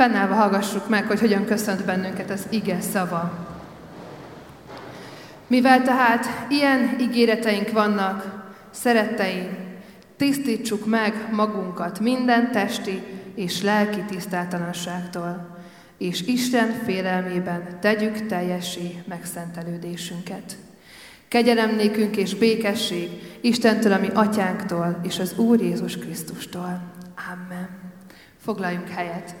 Fennállva hallgassuk meg, hogy hogyan köszönt bennünket az ige szava. Mivel tehát ilyen ígéreteink vannak, szeretteim, tisztítsuk meg magunkat minden testi és lelki tisztátalanságtól, és Isten félelmében tegyük teljessé megszentelődésünket. Kegyelem nékünk és békesség Istentől, ami atyánktól, és az Úr Jézus Krisztustól. Amen. Foglaljunk helyet.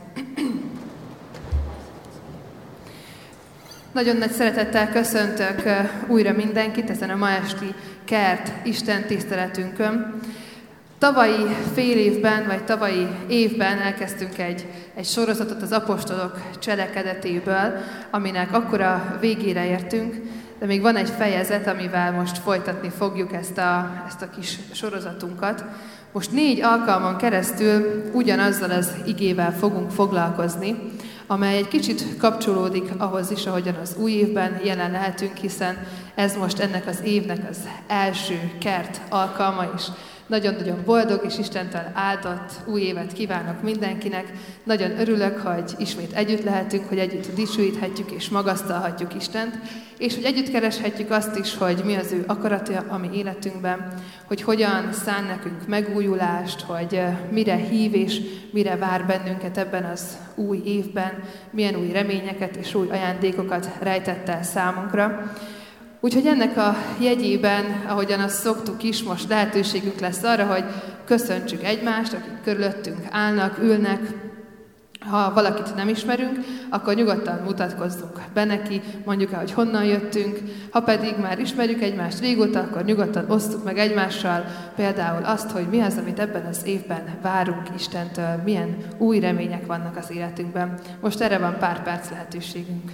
Nagyon nagy szeretettel köszöntök újra mindenkit ezen a ma esti kert Isten tiszteletünkön. Tavalyi fél évben, vagy tavalyi évben elkezdtünk egy, egy sorozatot az apostolok cselekedetéből, aminek akkora végére értünk, de még van egy fejezet, amivel most folytatni fogjuk ezt a, ezt a kis sorozatunkat. Most négy alkalmon keresztül ugyanazzal az igével fogunk foglalkozni, amely egy kicsit kapcsolódik ahhoz is, ahogyan az új évben jelen lehetünk, hiszen ez most ennek az évnek az első kert alkalma is. Nagyon-nagyon boldog és Istentől áldott új évet kívánok mindenkinek. Nagyon örülök, hogy ismét együtt lehetünk, hogy együtt dicsőíthetjük és magasztalhatjuk Istent, és hogy együtt kereshetjük azt is, hogy mi az ő akaratja a mi életünkben, hogy hogyan szán nekünk megújulást, hogy eh, mire hív és mire vár bennünket ebben az új évben, milyen új reményeket és új ajándékokat rejtett el számunkra. Úgyhogy ennek a jegyében, ahogyan azt szoktuk is, most lehetőségünk lesz arra, hogy köszöntsük egymást, akik körülöttünk állnak, ülnek. Ha valakit nem ismerünk, akkor nyugodtan mutatkozzunk be neki, mondjuk el, hogy honnan jöttünk. Ha pedig már ismerjük egymást régóta, akkor nyugodtan osztuk meg egymással például azt, hogy mi az, amit ebben az évben várunk Istentől, milyen új remények vannak az életünkben. Most erre van pár perc lehetőségünk.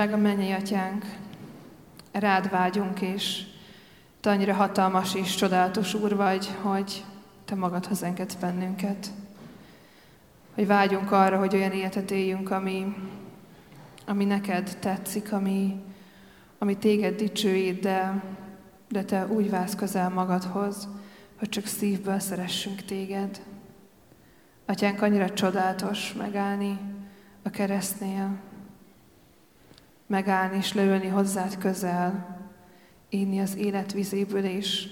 Drága mennyei atyánk, rád vágyunk, és te annyira hatalmas és csodálatos úr vagy, hogy te magadhoz engedsz bennünket. Hogy vágyunk arra, hogy olyan életet éljünk, ami, ami neked tetszik, ami, ami téged dicsőít, de, de te úgy válsz közel magadhoz, hogy csak szívből szeressünk téged. Atyánk, annyira csodálatos megállni a keresztnél, megállni és leülni hozzád közel, inni az élet vizéből is,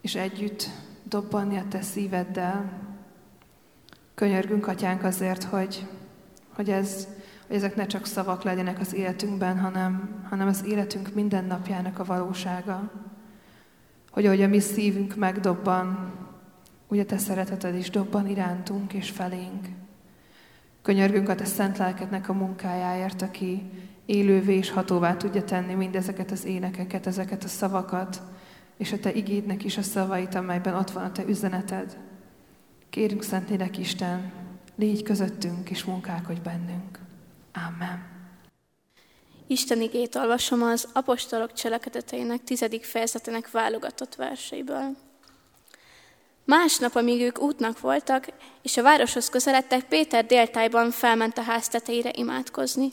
és együtt dobbanni a te szíveddel. Könyörgünk, Atyánk, azért, hogy, hogy, ez, hogy ezek ne csak szavak legyenek az életünkben, hanem, hanem az életünk minden napjának a valósága. Hogy ahogy a mi szívünk megdobban, úgy a te szereteted is dobban irántunk és felénk. Könyörgünk a te szent lelkednek a munkájáért, aki élővé és hatóvá tudja tenni mindezeket az énekeket, ezeket a szavakat, és a te igédnek is a szavait, amelyben ott van a te üzeneted. Kérünk Szentlélek Isten, légy közöttünk és munkálkodj bennünk. Amen. Isten igét olvasom az apostolok cselekedeteinek tizedik fejezetének válogatott verseiből. Másnap, amíg ők útnak voltak, és a városhoz közeledtek, Péter déltájban felment a ház tetejére imádkozni.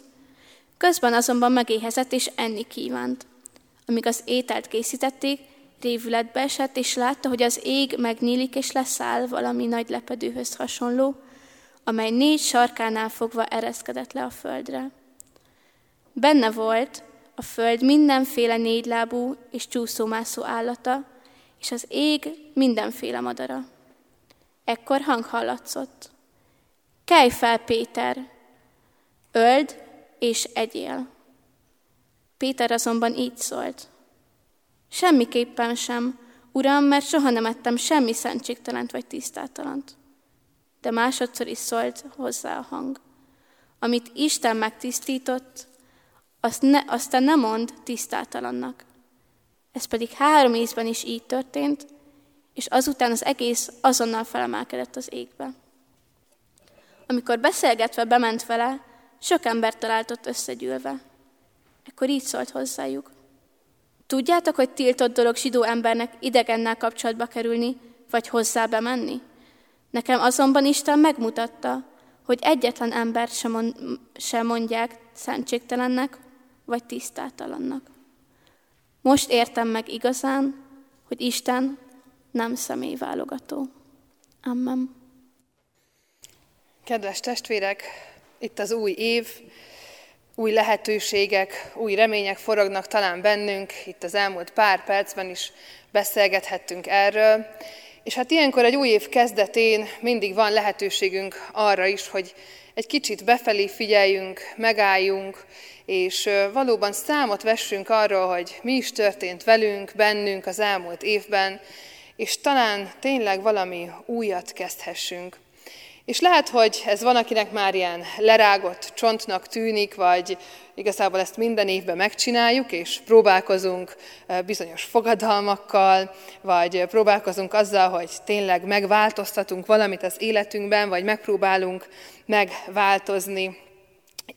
Közben azonban megéhezett és enni kívánt. Amíg az ételt készítették, révületbe esett, és látta, hogy az ég megnyílik, és leszáll valami nagy lepedőhöz hasonló, amely négy sarkánál fogva ereszkedett le a földre. Benne volt a föld mindenféle négylábú és csúszómászó állata, és az ég mindenféle madara. Ekkor hang hallatszott. Kelj fel, Péter! Öld és egyél. Péter azonban így szólt. Semmiképpen sem, Uram, mert soha nem ettem semmi szentségtelent vagy tisztátalant. De másodszor is szólt hozzá a hang. Amit Isten megtisztított, azt ne, aztán nem mond tisztátalannak. Ez pedig három ízben is így történt, és azután az egész azonnal felemelkedett az égbe. Amikor beszélgetve bement vele, sok ember talált ott összegyűlve. Ekkor így szólt hozzájuk. Tudjátok, hogy tiltott dolog zsidó embernek idegennel kapcsolatba kerülni, vagy hozzá bemenni? Nekem azonban Isten megmutatta, hogy egyetlen embert sem, mond, sem mondják szentségtelennek, vagy tisztátalannak. Most értem meg igazán, hogy Isten nem személyválogató. Amen. Kedves testvérek, itt az új év, új lehetőségek, új remények forognak talán bennünk, itt az elmúlt pár percben is beszélgethettünk erről, és hát ilyenkor egy új év kezdetén mindig van lehetőségünk arra is, hogy egy kicsit befelé figyeljünk, megálljunk, és valóban számot vessünk arról, hogy mi is történt velünk, bennünk az elmúlt évben, és talán tényleg valami újat kezdhessünk. És lehet, hogy ez van, akinek már ilyen lerágott csontnak tűnik, vagy igazából ezt minden évben megcsináljuk, és próbálkozunk bizonyos fogadalmakkal, vagy próbálkozunk azzal, hogy tényleg megváltoztatunk valamit az életünkben, vagy megpróbálunk megváltozni.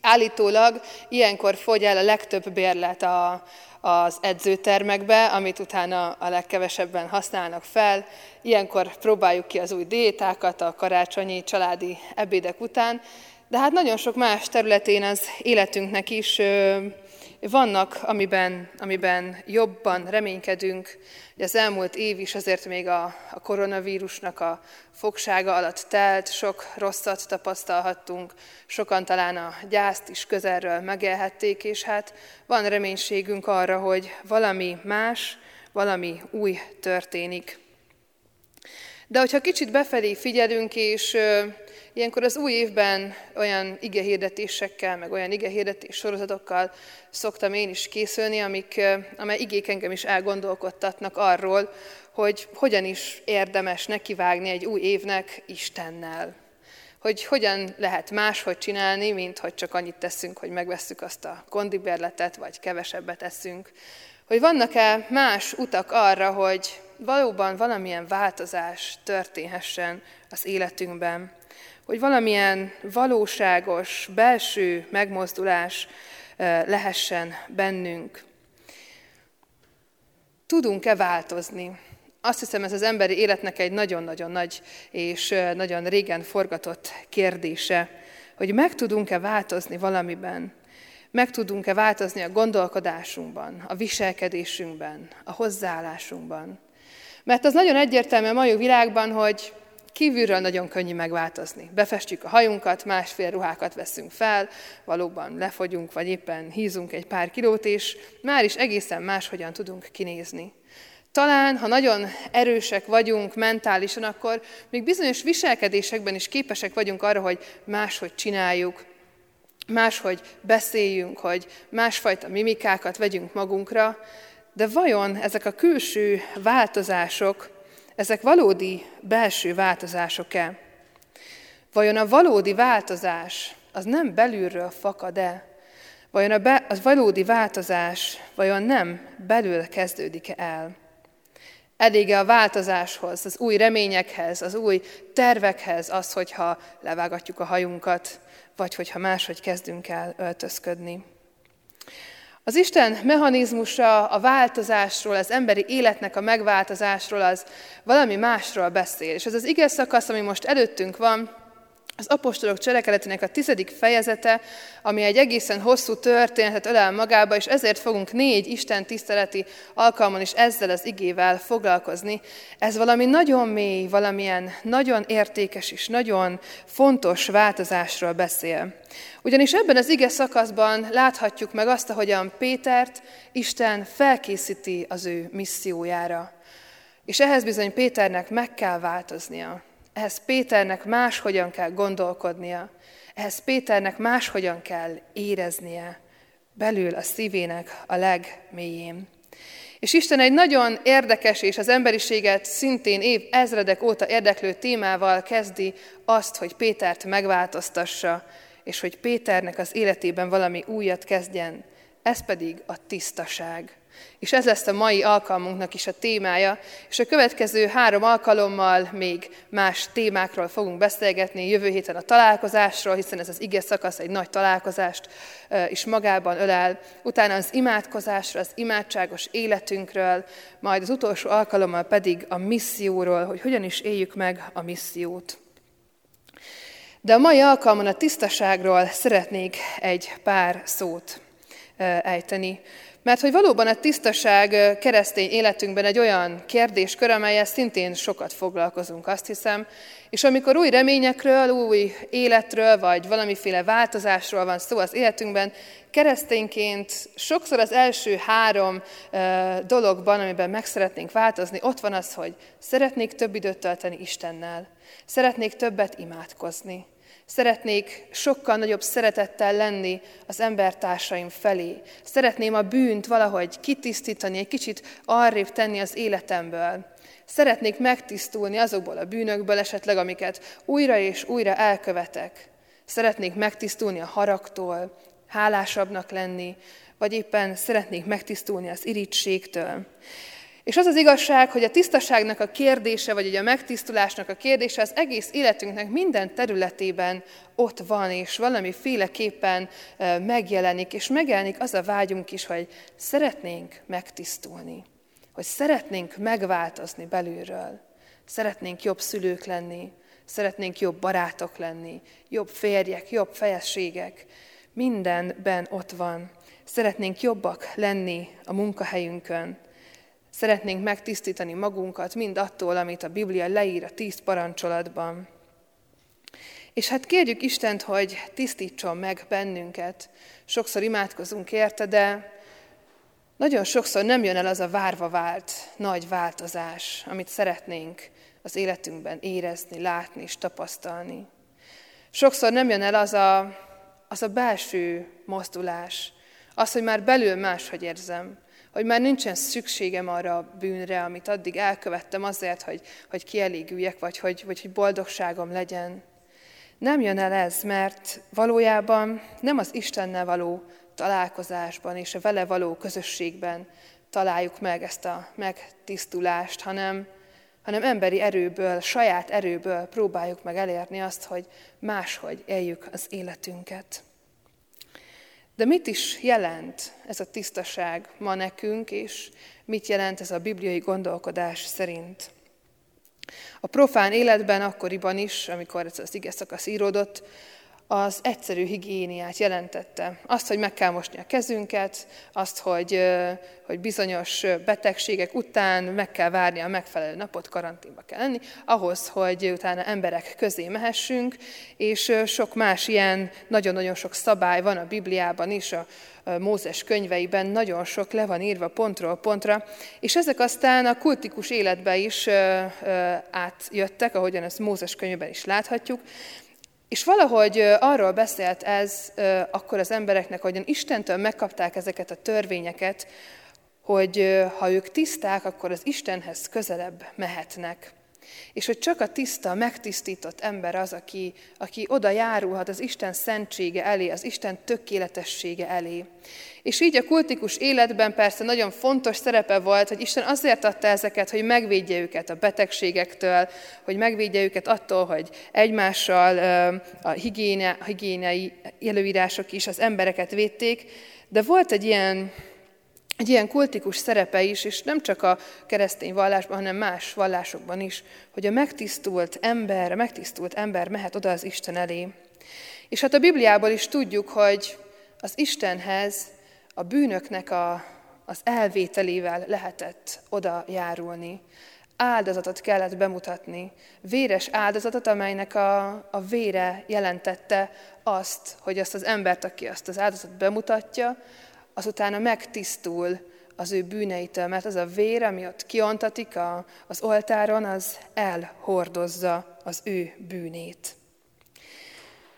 Állítólag ilyenkor fogy el a legtöbb bérlet a, az edzőtermekbe, amit utána a legkevesebben használnak fel. Ilyenkor próbáljuk ki az új diétákat a karácsonyi családi ebédek után, de hát nagyon sok más területén az életünknek is vannak, amiben, amiben jobban reménykedünk. Az elmúlt év is azért még a, a koronavírusnak a fogsága alatt telt, sok rosszat tapasztalhattunk, sokan talán a gyászt is közelről megélhették, és hát van reménységünk arra, hogy valami más, valami új történik. De hogyha kicsit befelé figyelünk, és Ilyenkor az új évben olyan igehirdetésekkel, meg olyan igehirdetés sorozatokkal szoktam én is készülni, amik, amely igék engem is elgondolkodtatnak arról, hogy hogyan is érdemes nekivágni egy új évnek Istennel. Hogy hogyan lehet máshogy csinálni, mint hogy csak annyit teszünk, hogy megvesszük azt a kondiberletet, vagy kevesebbet eszünk. Hogy vannak-e más utak arra, hogy valóban valamilyen változás történhessen az életünkben hogy valamilyen valóságos, belső megmozdulás lehessen bennünk. Tudunk-e változni? Azt hiszem, ez az emberi életnek egy nagyon-nagyon nagy és nagyon régen forgatott kérdése, hogy meg tudunk-e változni valamiben, meg tudunk-e változni a gondolkodásunkban, a viselkedésünkben, a hozzáállásunkban. Mert az nagyon egyértelmű a mai világban, hogy Kívülről nagyon könnyű megváltozni. Befestjük a hajunkat, másfél ruhákat veszünk fel, valóban lefogyunk, vagy éppen hízunk egy pár kilót, és már is egészen máshogyan tudunk kinézni. Talán, ha nagyon erősek vagyunk mentálisan, akkor még bizonyos viselkedésekben is képesek vagyunk arra, hogy máshogy csináljuk, máshogy beszéljünk, hogy másfajta mimikákat vegyünk magunkra, de vajon ezek a külső változások ezek valódi belső változások-e? Vajon a valódi változás az nem belülről fakad-e? Vajon a, be, az valódi változás vajon nem belül kezdődik-e el? Elége a változáshoz, az új reményekhez, az új tervekhez az, hogyha levágatjuk a hajunkat, vagy hogyha máshogy kezdünk el öltözködni. Az Isten mechanizmusa a változásról, az emberi életnek a megváltozásról, az valami másról beszél. És ez az ige szakasz, ami most előttünk van, az apostolok cselekedetének a tizedik fejezete, ami egy egészen hosszú történetet ölel magába, és ezért fogunk négy Isten tiszteleti alkalmon is ezzel az igével foglalkozni. Ez valami nagyon mély, valamilyen nagyon értékes és nagyon fontos változásról beszél. Ugyanis ebben az ige szakaszban láthatjuk meg azt, ahogyan Pétert Isten felkészíti az ő missziójára. És ehhez bizony Péternek meg kell változnia. Ehhez Péternek máshogyan kell gondolkodnia, ehhez Péternek máshogyan kell éreznie belül a szívének a legmélyén. És Isten egy nagyon érdekes és az emberiséget szintén év ezredek óta érdeklő témával kezdi azt, hogy Pétert megváltoztassa, és hogy Péternek az életében valami újat kezdjen. Ez pedig a tisztaság. És ez lesz a mai alkalmunknak is a témája, és a következő három alkalommal még más témákról fogunk beszélgetni, jövő héten a találkozásról, hiszen ez az ige szakasz egy nagy találkozást is magában ölel, utána az imádkozásról, az imádságos életünkről, majd az utolsó alkalommal pedig a misszióról, hogy hogyan is éljük meg a missziót. De a mai alkalmon a tisztaságról szeretnék egy pár szót ejteni. Mert hogy valóban a tisztaság keresztény életünkben egy olyan kérdéskör, amelyel szintén sokat foglalkozunk, azt hiszem, és amikor új reményekről, új életről, vagy valamiféle változásról van szó az életünkben, keresztényként sokszor az első három dologban, amiben meg szeretnénk változni, ott van az, hogy szeretnék több időt tölteni Istennel, szeretnék többet imádkozni, Szeretnék sokkal nagyobb szeretettel lenni az embertársaim felé. Szeretném a bűnt valahogy kitisztítani, egy kicsit arrébb tenni az életemből. Szeretnék megtisztulni azokból a bűnökből esetleg, amiket újra és újra elkövetek. Szeretnék megtisztulni a haragtól, hálásabbnak lenni, vagy éppen szeretnék megtisztulni az irítségtől. És az az igazság, hogy a tisztaságnak a kérdése, vagy a megtisztulásnak a kérdése az egész életünknek minden területében ott van, és valamiféleképpen megjelenik, és megjelenik az a vágyunk is, hogy szeretnénk megtisztulni, hogy szeretnénk megváltozni belülről, szeretnénk jobb szülők lenni, szeretnénk jobb barátok lenni, jobb férjek, jobb fejességek, mindenben ott van. Szeretnénk jobbak lenni a munkahelyünkön, Szeretnénk megtisztítani magunkat mind attól, amit a Biblia leír a tíz parancsolatban. És hát kérjük Istent, hogy tisztítson meg bennünket. Sokszor imádkozunk érte, de nagyon sokszor nem jön el az a várva vált nagy változás, amit szeretnénk az életünkben érezni, látni és tapasztalni. Sokszor nem jön el az a, az a belső mozdulás, az, hogy már belül máshogy érzem, hogy már nincsen szükségem arra a bűnre, amit addig elkövettem azért, hogy, hogy kielégüljek, vagy hogy, vagy hogy boldogságom legyen. Nem jön el ez, mert valójában nem az Istennel való találkozásban és a vele való közösségben találjuk meg ezt a megtisztulást, hanem, hanem emberi erőből, saját erőből próbáljuk meg elérni azt, hogy máshogy éljük az életünket. De mit is jelent ez a tisztaság ma nekünk, és mit jelent ez a bibliai gondolkodás szerint? A profán életben akkoriban is, amikor ez az ige szakasz íródott, az egyszerű higiéniát jelentette. Azt, hogy meg kell mosni a kezünket, azt, hogy, hogy bizonyos betegségek után meg kell várni a megfelelő napot, karanténba kell lenni, ahhoz, hogy utána emberek közé mehessünk, és sok más ilyen, nagyon-nagyon sok szabály van a Bibliában is, a Mózes könyveiben nagyon sok le van írva pontról pontra, és ezek aztán a kultikus életbe is átjöttek, ahogyan ezt Mózes könyvben is láthatjuk, és valahogy arról beszélt ez akkor az embereknek, hogy Istentől megkapták ezeket a törvényeket, hogy ha ők tiszták, akkor az Istenhez közelebb mehetnek. És hogy csak a tiszta, megtisztított ember az, aki, aki oda járulhat az Isten szentsége elé, az Isten tökéletessége elé. És így a kultikus életben persze nagyon fontos szerepe volt, hogy Isten azért adta ezeket, hogy megvédje őket a betegségektől, hogy megvédje őket attól, hogy egymással a higiéniai előírások is az embereket védték, de volt egy ilyen egy ilyen kultikus szerepe is, és nem csak a keresztény vallásban, hanem más vallásokban is, hogy a megtisztult ember, a megtisztult ember mehet oda az Isten elé. És hát a Bibliából is tudjuk, hogy az Istenhez a bűnöknek a, az elvételével lehetett oda járulni. Áldozatot kellett bemutatni, véres áldozatot, amelynek a, a vére jelentette azt, hogy azt az embert, aki azt az áldozatot bemutatja, azutána megtisztul az ő bűneitől, mert az a vér, ami ott kiontatik az oltáron, az elhordozza az ő bűnét.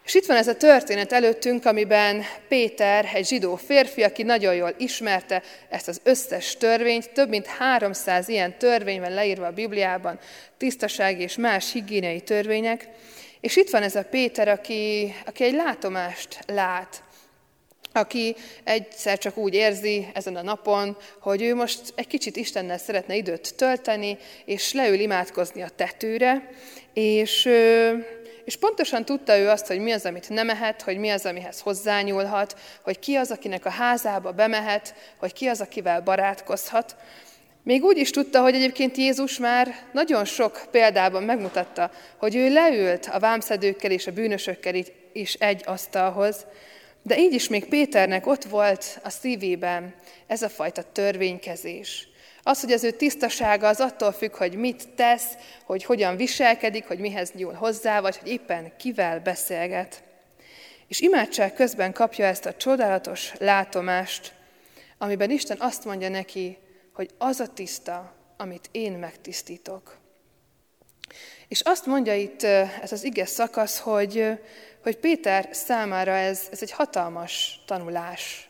És itt van ez a történet előttünk, amiben Péter, egy zsidó férfi, aki nagyon jól ismerte ezt az összes törvényt, több mint 300 ilyen törvény van leírva a Bibliában, tisztasági és más higiéniai törvények, és itt van ez a Péter, aki, aki egy látomást lát, aki egyszer csak úgy érzi ezen a napon, hogy ő most egy kicsit Istennel szeretne időt tölteni, és leül imádkozni a tetőre, és, és pontosan tudta ő azt, hogy mi az, amit nem mehet, hogy mi az, amihez hozzányúlhat, hogy ki az, akinek a házába bemehet, hogy ki az, akivel barátkozhat. Még úgy is tudta, hogy egyébként Jézus már nagyon sok példában megmutatta, hogy ő leült a vámszedőkkel és a bűnösökkel is egy asztalhoz, de így is még Péternek ott volt a szívében ez a fajta törvénykezés. Az, hogy az ő tisztasága az attól függ, hogy mit tesz, hogy hogyan viselkedik, hogy mihez nyúl hozzá, vagy hogy éppen kivel beszélget. És imádság közben kapja ezt a csodálatos látomást, amiben Isten azt mondja neki, hogy az a tiszta, amit én megtisztítok. És azt mondja itt ez az ige szakasz, hogy hogy Péter számára ez, ez egy hatalmas tanulás.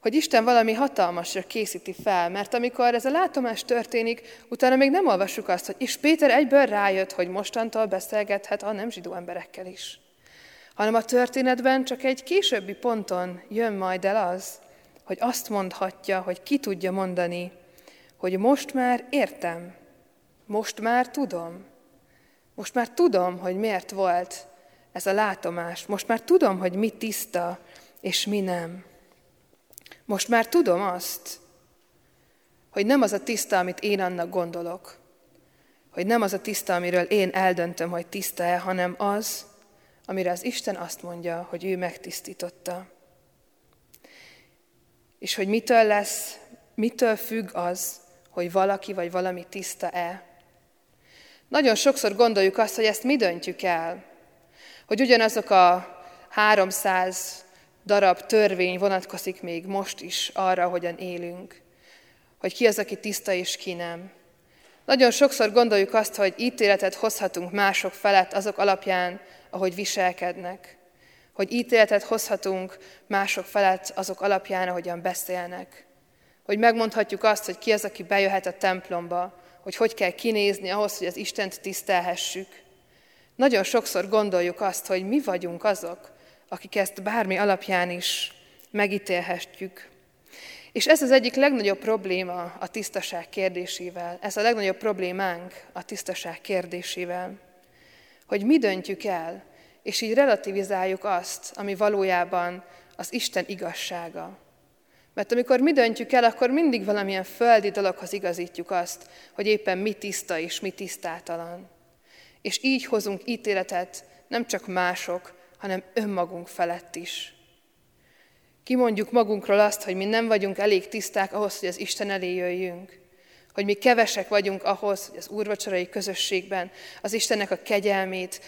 Hogy Isten valami hatalmasra készíti fel, mert amikor ez a látomás történik, utána még nem olvassuk azt, hogy és Péter egyből rájött, hogy mostantól beszélgethet a nem zsidó emberekkel is. Hanem a történetben csak egy későbbi ponton jön majd el az, hogy azt mondhatja, hogy ki tudja mondani, hogy most már értem, most már tudom, most már tudom, hogy miért volt ez a látomás. Most már tudom, hogy mi tiszta, és mi nem. Most már tudom azt, hogy nem az a tiszta, amit én annak gondolok, hogy nem az a tiszta, amiről én eldöntöm, hogy tiszta-e, hanem az, amire az Isten azt mondja, hogy ő megtisztította. És hogy mitől lesz, mitől függ az, hogy valaki vagy valami tiszta-e. Nagyon sokszor gondoljuk azt, hogy ezt mi döntjük el, hogy ugyanazok a 300 darab törvény vonatkozik még most is arra, hogyan élünk, hogy ki az, aki tiszta és ki nem. Nagyon sokszor gondoljuk azt, hogy ítéletet hozhatunk mások felett azok alapján, ahogy viselkednek. Hogy ítéletet hozhatunk mások felett azok alapján, ahogyan beszélnek. Hogy megmondhatjuk azt, hogy ki az, aki bejöhet a templomba, hogy hogy kell kinézni ahhoz, hogy az Istent tisztelhessük. Nagyon sokszor gondoljuk azt, hogy mi vagyunk azok, akik ezt bármi alapján is megítélhetjük. És ez az egyik legnagyobb probléma a tisztaság kérdésével, ez a legnagyobb problémánk a tisztaság kérdésével, hogy mi döntjük el, és így relativizáljuk azt, ami valójában az Isten igazsága. Mert amikor mi döntjük el, akkor mindig valamilyen földi dologhoz igazítjuk azt, hogy éppen mi tiszta és mi tisztátalan és így hozunk ítéletet nem csak mások, hanem önmagunk felett is. Kimondjuk magunkról azt, hogy mi nem vagyunk elég tiszták ahhoz, hogy az Isten elé jöjjünk. Hogy mi kevesek vagyunk ahhoz, hogy az úrvacsorai közösségben az Istennek a kegyelmét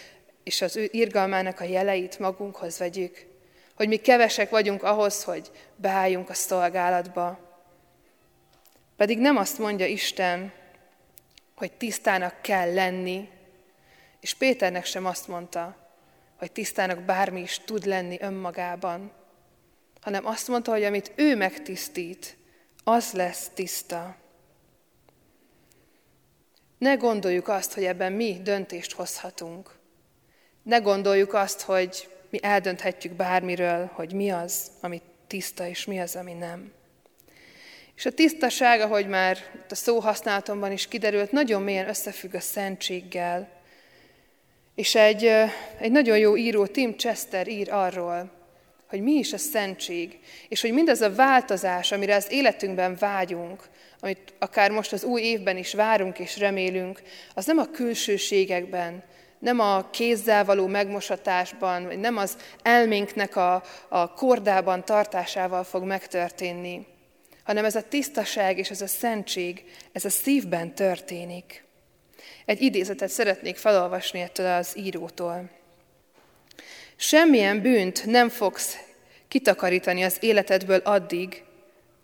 és az ő irgalmának a jeleit magunkhoz vegyük. Hogy mi kevesek vagyunk ahhoz, hogy beálljunk a szolgálatba. Pedig nem azt mondja Isten, hogy tisztának kell lenni, és Péternek sem azt mondta, hogy tisztának bármi is tud lenni önmagában, hanem azt mondta, hogy amit ő megtisztít, az lesz tiszta. Ne gondoljuk azt, hogy ebben mi döntést hozhatunk. Ne gondoljuk azt, hogy mi eldönthetjük bármiről, hogy mi az, ami tiszta, és mi az, ami nem. És a tisztaság, ahogy már a szóhasználatomban is kiderült, nagyon mélyen összefügg a szentséggel. És egy, egy nagyon jó író, Tim Chester ír arról, hogy mi is a szentség, és hogy mindaz a változás, amire az életünkben vágyunk, amit akár most az új évben is várunk és remélünk, az nem a külsőségekben, nem a kézzel való megmosatásban, vagy nem az elménknek a, a kordában tartásával fog megtörténni, hanem ez a tisztaság és ez a szentség, ez a szívben történik. Egy idézetet szeretnék felolvasni ettől az írótól. Semmilyen bűnt nem fogsz kitakarítani az életedből addig,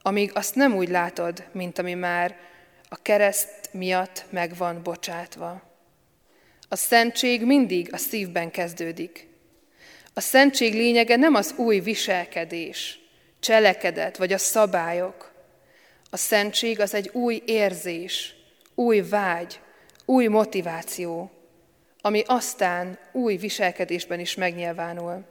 amíg azt nem úgy látod, mint ami már a kereszt miatt meg van bocsátva. A szentség mindig a szívben kezdődik. A szentség lényege nem az új viselkedés, cselekedet vagy a szabályok. A szentség az egy új érzés, új vágy, új motiváció, ami aztán új viselkedésben is megnyilvánul.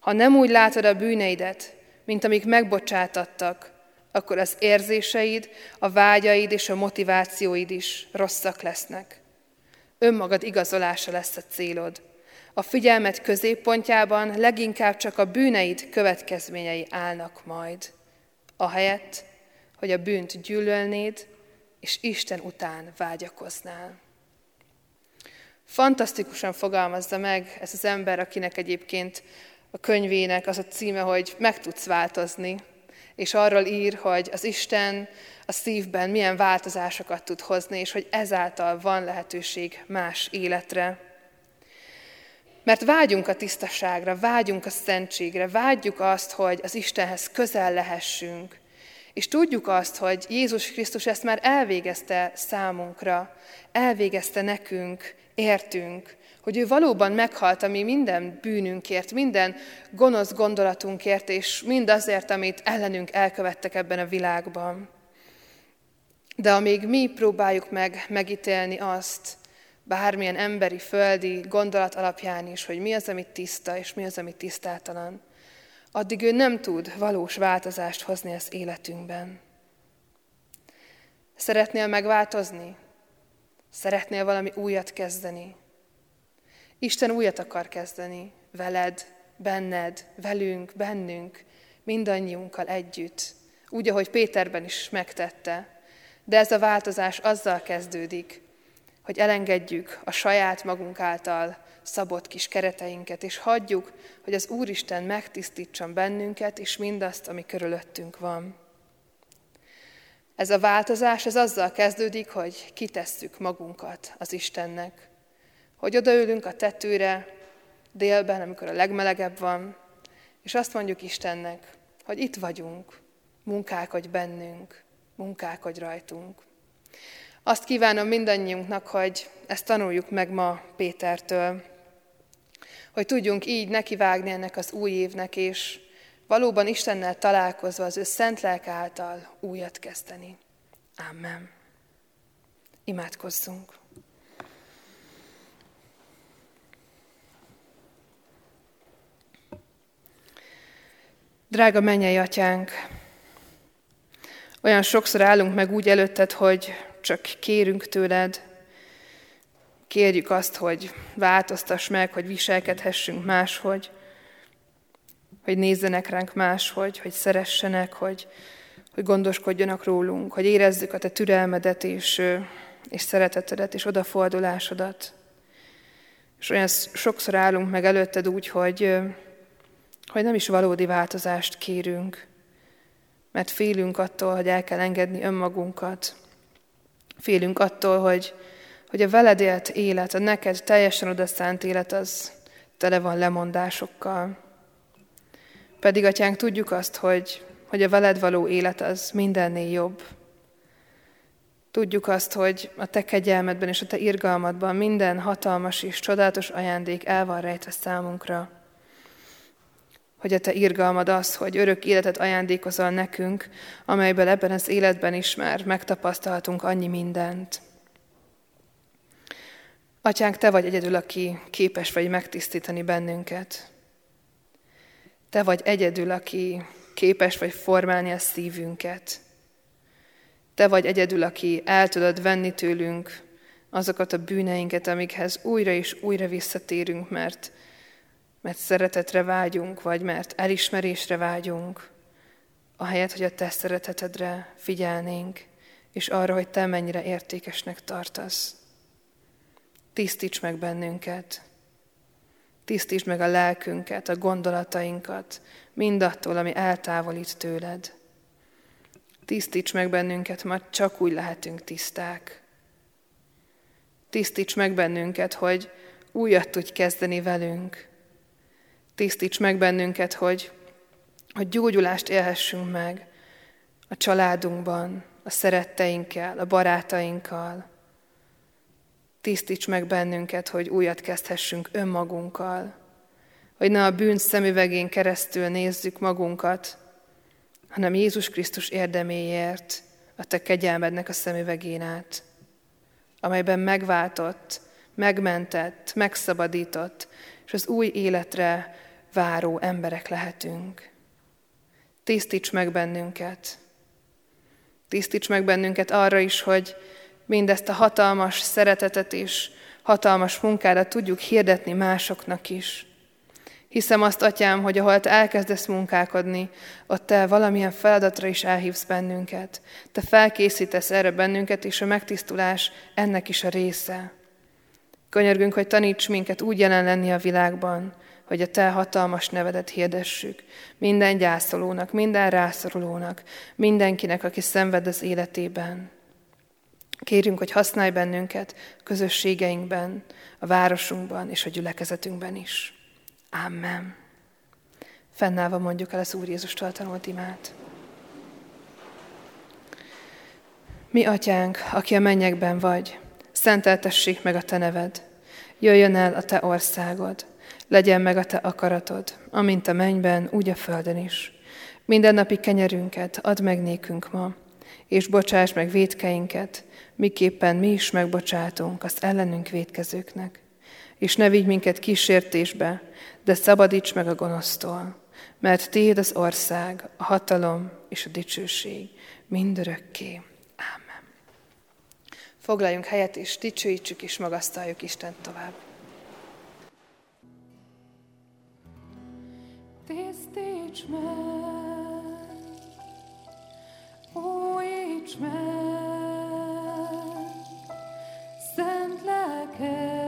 Ha nem úgy látod a bűneidet, mint amik megbocsátattak, akkor az érzéseid, a vágyaid és a motivációid is rosszak lesznek. Önmagad igazolása lesz a célod. A figyelmet középpontjában leginkább csak a bűneid következményei állnak majd, ahelyett, hogy a bűnt gyűlölnéd, és Isten után vágyakoznál. Fantasztikusan fogalmazza meg ez az ember, akinek egyébként a könyvének az a címe, hogy meg tudsz változni, és arról ír, hogy az Isten a szívben milyen változásokat tud hozni, és hogy ezáltal van lehetőség más életre. Mert vágyunk a tisztaságra, vágyunk a szentségre, vágyjuk azt, hogy az Istenhez közel lehessünk, és tudjuk azt, hogy Jézus Krisztus ezt már elvégezte számunkra, elvégezte nekünk, értünk, hogy ő valóban meghalt a mi minden bűnünkért, minden gonosz gondolatunkért, és mindazért, amit ellenünk elkövettek ebben a világban. De amíg mi próbáljuk meg megítélni azt, bármilyen emberi, földi gondolat alapján is, hogy mi az, ami tiszta, és mi az, ami tisztátalan, addig ő nem tud valós változást hozni az életünkben. Szeretnél megváltozni? Szeretnél valami újat kezdeni? Isten újat akar kezdeni veled, benned, velünk, bennünk, mindannyiunkkal együtt, úgy, ahogy Péterben is megtette. De ez a változás azzal kezdődik, hogy elengedjük a saját magunk által szabott kis kereteinket, és hagyjuk, hogy az Úristen megtisztítson bennünket, és mindazt, ami körülöttünk van. Ez a változás, ez azzal kezdődik, hogy kitesszük magunkat az Istennek. Hogy odaülünk a tetőre délben, amikor a legmelegebb van, és azt mondjuk Istennek, hogy itt vagyunk, munkálkodj bennünk, munkálkodj rajtunk. Azt kívánom mindannyiunknak, hogy ezt tanuljuk meg ma Pétertől, hogy tudjunk így nekivágni ennek az új évnek, és valóban Istennel találkozva az ő szent lelk által újat kezdeni. Amen. Imádkozzunk. Drága mennyei atyánk, olyan sokszor állunk meg úgy előtted, hogy csak kérünk tőled, kérjük azt, hogy változtass meg, hogy viselkedhessünk máshogy, hogy nézzenek ránk máshogy, hogy szeressenek, hogy, hogy gondoskodjanak rólunk, hogy érezzük a te türelmedet és, és szeretetedet és odafordulásodat. És olyan sokszor állunk meg előtted úgy, hogy, hogy nem is valódi változást kérünk, mert félünk attól, hogy el kell engedni önmagunkat. Félünk attól, hogy, hogy a veled élt élet, a neked teljesen odaszánt élet, az tele van lemondásokkal. Pedig, atyánk, tudjuk azt, hogy, hogy a veled való élet az mindennél jobb. Tudjuk azt, hogy a te kegyelmedben és a te irgalmadban minden hatalmas és csodálatos ajándék el van rejtve számunkra. Hogy a te irgalmad az, hogy örök életet ajándékozol nekünk, amelyből ebben az életben is már megtapasztalhatunk annyi mindent. Atyánk, Te vagy egyedül, aki képes vagy megtisztítani bennünket. Te vagy egyedül, aki képes vagy formálni a szívünket. Te vagy egyedül, aki el tudod venni tőlünk azokat a bűneinket, amikhez újra és újra visszatérünk, mert, mert szeretetre vágyunk, vagy mert elismerésre vágyunk, ahelyett, hogy a Te szeretetedre figyelnénk, és arra, hogy Te mennyire értékesnek tartasz. Tisztíts meg bennünket, tisztíts meg a lelkünket, a gondolatainkat, mindattól, ami eltávolít tőled. Tisztíts meg bennünket, mert csak úgy lehetünk tiszták. Tisztíts meg bennünket, hogy újat tudj kezdeni velünk. Tisztíts meg bennünket, hogy, hogy gyógyulást élhessünk meg a családunkban, a szeretteinkkel, a barátainkkal. Tisztíts meg bennünket, hogy újat kezdhessünk önmagunkkal, hogy ne a bűn szemüvegén keresztül nézzük magunkat, hanem Jézus Krisztus érdeméért, a te kegyelmednek a szemüvegén át, amelyben megváltott, megmentett, megszabadított, és az új életre váró emberek lehetünk. Tisztíts meg bennünket. Tisztíts meg bennünket arra is, hogy mindezt a hatalmas szeretetet és hatalmas munkádat tudjuk hirdetni másoknak is. Hiszem azt, Atyám, hogy ahol Te elkezdesz munkálkodni, ott Te valamilyen feladatra is elhívsz bennünket. Te felkészítesz erre bennünket, és a megtisztulás ennek is a része. Könyörgünk, hogy taníts minket úgy jelen lenni a világban, hogy a Te hatalmas nevedet hirdessük. Minden gyászolónak, minden rászorulónak, mindenkinek, aki szenved az életében. Kérünk, hogy használj bennünket közösségeinkben, a városunkban és a gyülekezetünkben is. Amen. Fennállva mondjuk el az Úr Jézustól tanult imát. Mi, atyánk, aki a mennyekben vagy, szenteltessék meg a te neved. Jöjjön el a te országod. Legyen meg a te akaratod, amint a mennyben, úgy a földön is. Minden napi kenyerünket add meg nékünk ma, és bocsáss meg védkeinket, miképpen mi is megbocsátunk azt ellenünk védkezőknek. És ne vigy minket kísértésbe, de szabadíts meg a gonosztól, mert Téd az ország, a hatalom és a dicsőség mindörökké. Ámen. Foglaljunk helyet, és dicsőítsük és magasztaljuk Isten tovább. Tisztíts meg, újíts meg, szent lelked,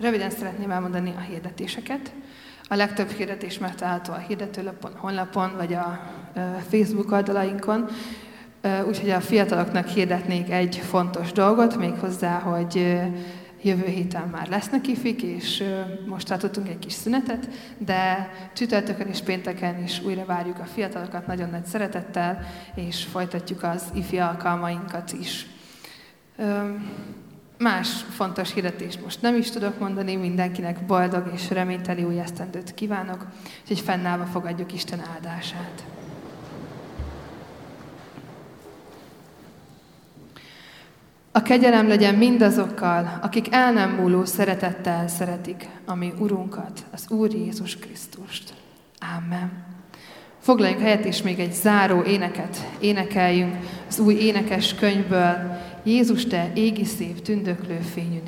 Röviden szeretném elmondani a hirdetéseket. A legtöbb hirdetés megtalálható a hirdetőlapon, honlapon, vagy a Facebook oldalainkon. Úgyhogy a fiataloknak hirdetnék egy fontos dolgot, méghozzá, hogy jövő héten már lesznek ifik, és most tartottunk egy kis szünetet, de csütörtökön és pénteken is újra várjuk a fiatalokat nagyon nagy szeretettel, és folytatjuk az ifi alkalmainkat is. Más fontos hirdetést most nem is tudok mondani, mindenkinek boldog és reményteli új esztendőt kívánok, úgyhogy fennállva fogadjuk Isten áldását. A kegyelem legyen mindazokkal, akik el nem múló szeretettel szeretik, ami Urunkat, az Úr Jézus Krisztust. Amen. Foglaljunk helyet, és még egy záró éneket énekeljünk az új énekes könyvből, Jézus, te égi szép, tündöklő fényű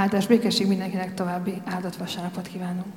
Áldás békesség mindenkinek további áldott vasárnapot kívánunk.